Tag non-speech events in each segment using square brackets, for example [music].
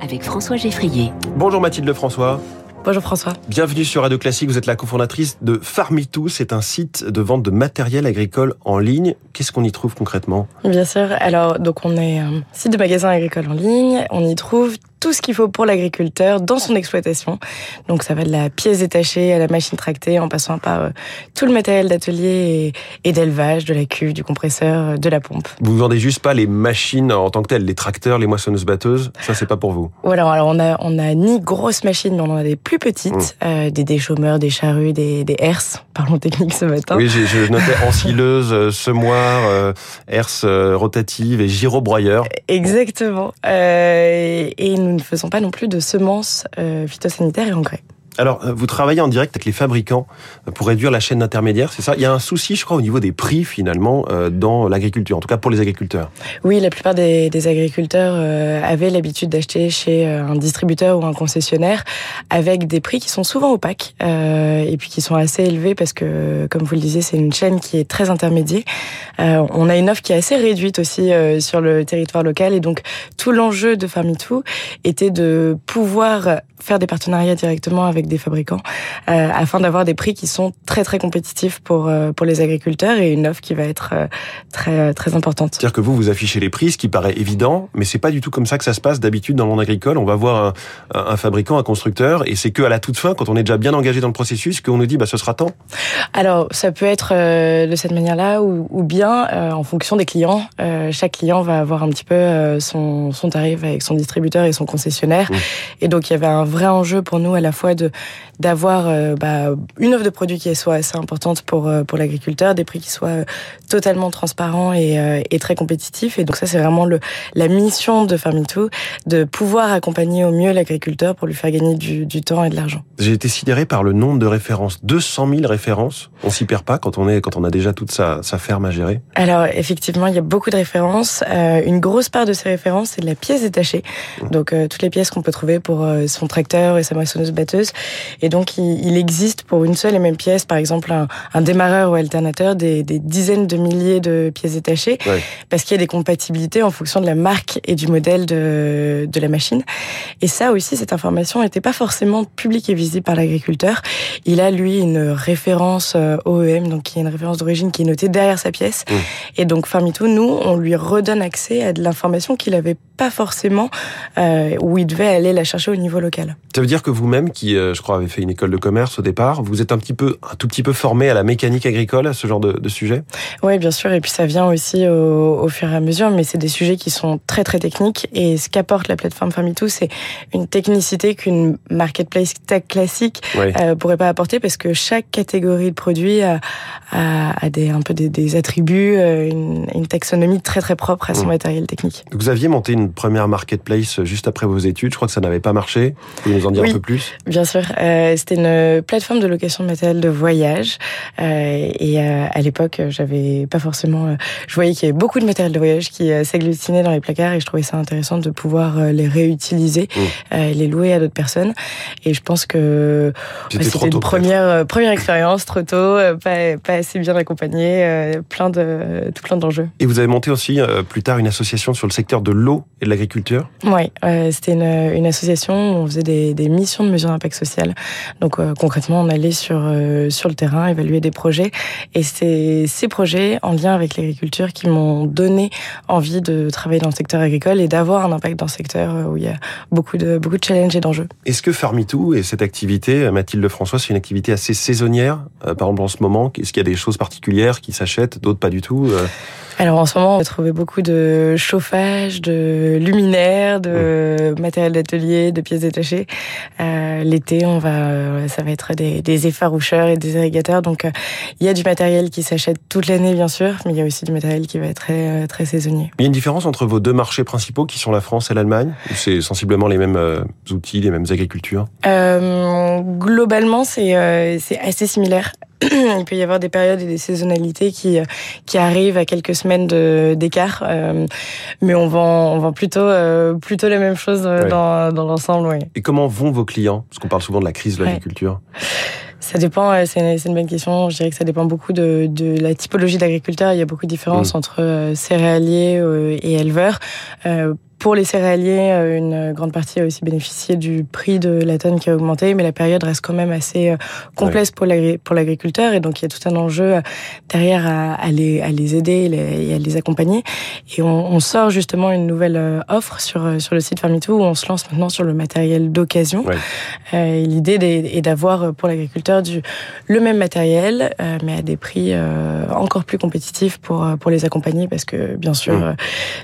avec François Geffrier. Bonjour Mathilde Lefrançois. Bonjour François. Bienvenue sur Radio Classique. Vous êtes la cofondatrice de Farmitou. C'est un site de vente de matériel agricole en ligne. Qu'est-ce qu'on y trouve concrètement? Bien sûr. Alors, donc on est un site de magasin agricole en ligne. On y trouve tout ce qu'il faut pour l'agriculteur dans son exploitation. Donc ça va de la pièce détachée à la machine tractée en passant par euh, tout le matériel d'atelier et, d'élevage, de la cuve, du compresseur, euh, de la pompe. Vous ne vendez juste pas les machines en tant que telles, les tracteurs, les moissonneuses batteuses, ça c'est pas pour vous Voilà, alors on a, on a ni grosses machines, mais on en a des plus petites, mmh. euh, des déchômeurs, des charrues, des, des herses, [laughs] parlons technique ce matin. Oui, je notais [laughs] ensileuse, semoir, herse rotative et gyrobroyeur. Exactement. Et nous ne faisons pas non plus de semences euh, phytosanitaires et engrais. Alors, euh, vous travaillez en direct avec les fabricants euh, pour réduire la chaîne d'intermédiaires, c'est ça? Il y a un souci, je crois, au niveau des prix, finalement, euh, dans l'agriculture, en tout cas pour les agriculteurs. Oui, la plupart des, agriculteurs avaient l'habitude d'acheter chez un distributeur ou un concessionnaire avec des prix qui sont souvent opaques et puis qui sont assez élevés parce que, comme vous le disiez, c'est une chaîne qui est très intermédiaire. on a une offre qui est assez réduite aussi sur le territoire local et donc tout l'enjeu de Farmitou était de pouvoir faire des partenariats directement avec des fabricants euh, afin d'avoir des prix qui sont très très compétitifs pour euh, pour les agriculteurs et une offre qui va être euh, très très importante. C'est-à-dire que vous vous affichez les prix, ce qui paraît évident, mais c'est pas du tout comme ça que ça se passe d'habitude dans le monde agricole. On va voir un, un fabricant, un constructeur, et c'est que à la toute fin, quand on est déjà bien engagé dans le processus, qu'on nous dit bah ce sera tant. Alors ça peut être de cette manière-là ou, ou bien en fonction des clients. chaque client va avoir un petit peu son son tarif avec son distributeur et son concessionnaire, mmh. et donc il y avait un vrai enjeu pour nous à la fois de d'avoir euh, bah, une offre de produits qui soit assez importante pour euh, pour l'agriculteur, des prix qui soient euh, totalement transparents et, et très compétitifs. Et donc ça, c'est vraiment le la mission de Farmito, de pouvoir accompagner au mieux l'agriculteur pour lui faire gagner du, du temps et de l'argent. J'ai été sidéré par le nombre de références, 200 000 références. On s'y perd pas quand on est quand on a déjà toute sa, sa ferme à gérer. Alors effectivement, il y a beaucoup de références. une grosse part de ces références, c'est de la pièce détachée. Mmh. Donc toutes les pièces qu'on peut trouver pour son tracteur et sa moissonneuse batteuse. Et donc, il, existe pour une seule et même pièce, par exemple, un, démarreur ou alternateur, des, dizaines de milliers de pièces détachées, parce qu'il y a des compatibilités en fonction de la marque et du modèle de, de la machine. Et ça aussi, cette information n'était pas forcément publique et visible par l'agriculteur. Il a, lui, une référence euh, OEM, donc qui est une référence d'origine qui est notée derrière sa pièce. Mmh. Et donc, Farmito, nous, on lui redonne accès à de l'information qu'il n'avait pas forcément, euh, où il devait aller la chercher au niveau local. Ça veut dire que vous-même, qui, euh, je crois, avez fait une école de commerce au départ. Vous êtes un petit peu, un tout petit peu formé à la mécanique agricole, à ce genre de, de sujet? Oui, bien sûr. Et puis ça vient aussi au, au fur et à mesure, mais c'est des sujets qui sont très très techniques. Et ce qu'apporte la plateforme Famitou, c'est une technicité qu'une marketplace tech classique euh, pourrait pas apporter parce que chaque catégorie de produits a, a, a des un peu des, des attributs, euh, une, une, taxonomie très très propre à son mmh. matériel technique. Vous aviez monté une première marketplace juste après vos études. Je crois que ça n'avait pas marché. Vous pouvez nous en dire un peu plus? Bien sûr. Euh, euh, c'était une plateforme de location de matériel de voyage. Euh, et euh, à l'époque, j'avais pas forcément. je voyais qu'il y avait beaucoup de matériel de voyage qui s'agglutinait dans les placards et je trouvais ça intéressant de pouvoir les réutiliser, mmh. les louer à d'autres personnes. Et je pense que c'était une première première expérience trop tôt, pas, pas assez bien accompagnée, plein de tout plein d'enjeux. Et vous avez monté aussi plus tard une association sur le secteur de l'eau et de l'agriculture? Oui, c'était une, une association où on faisait des, des missions de mesure d'impact social. Donc euh, concrètement, on allait sur euh, sur le terrain évaluer des projets. Et c'est ces projets en lien avec l'agriculture qui m'ont donné envie de travailler dans le secteur agricole et d'avoir un impact dans le secteur euh, où il y a beaucoup de beaucoup de challenges et d'enjeux. Est-ce que Farmitou et cette activité, Mathilde François, c'est une activité assez saisonnière Par exemple, en ce moment, est-ce qu'il y a des choses particulières qui s'achètent, d'autres pas du tout alors en ce moment, on va trouver beaucoup de chauffage, de luminaires, de matériel d'atelier, de pièces détachées. Euh, L'été, on va, ça va être des, des effaroucheurs et des irrigateurs. Donc euh, il y a du matériel qui s'achète toute l'année, bien sûr, mais il y a aussi du matériel qui va être très, euh, très saisonnier. Il y a une différence entre vos deux marchés principaux, qui sont la France et l'Allemagne, ou c'est sensiblement les mêmes euh, outils, les mêmes agricultures? Euh, Globalement, c'est c'est assez similaire. Il peut y avoir des périodes et des saisonnalités qui qui arrivent à quelques semaines d'écart, euh, mais on vend on vend plutôt euh, plutôt les mêmes choses dans dans l'ensemble. Oui. Et comment vont vos clients? Parce qu'on parle souvent de la crise de l'agriculture. Ça dépend, c'est une, une, bonne question. Je dirais que ça dépend beaucoup de, de la typologie d'agriculteur. Il y a beaucoup de différences mm. entre euh, céréaliers et éleveurs pour les céréaliers, une grande partie a aussi bénéficié du prix de la tonne qui a augmenté, mais la période reste quand même assez complexe pour l'agriculteur et donc il y a tout un enjeu derrière à, les, à les aider et à les accompagner. Et on, on sort justement une nouvelle offre sur, sur le site Farmitou où on se lance maintenant sur le matériel d'occasion. Ouais. L'idée est d'avoir pour l'agriculteur le même matériel, mais à des prix encore plus compétitifs pour, pour les accompagner parce que bien sûr, mmh.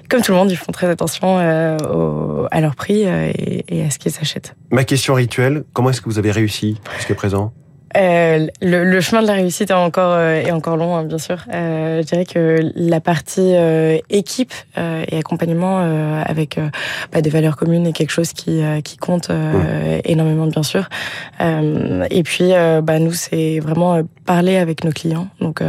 comme tout le monde, ils font très attention au, à leur prix et, et à ce qu'ils s'achètent. Ma question rituelle, comment est-ce que vous avez réussi jusqu'à présent? Euh, le, le, chemin de la réussite est encore euh, est encore long, hein, bien sûr. Euh, je dirais que la partie euh, équipe euh, et accompagnement avec bah, des valeurs communes est quelque chose qui qui compte énormément, bien sûr. et puis, bah, nous, c'est vraiment parler avec nos clients, donc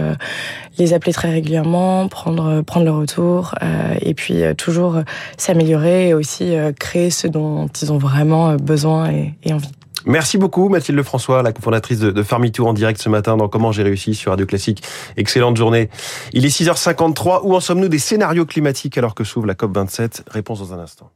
les appeler très régulièrement, prendre prendre le retour, et puis toujours s'améliorer et aussi créer ce dont ils ont vraiment besoin et, et envie. Merci beaucoup Mathilde François, la cofondatrice de, de Farmitour en direct ce matin dans Comment j'ai réussi sur Radio Classique. Excellente journée. Il est 6h53. Où en sommes-nous des scénarios climatiques alors que s'ouvre la COP27 Réponse dans un instant.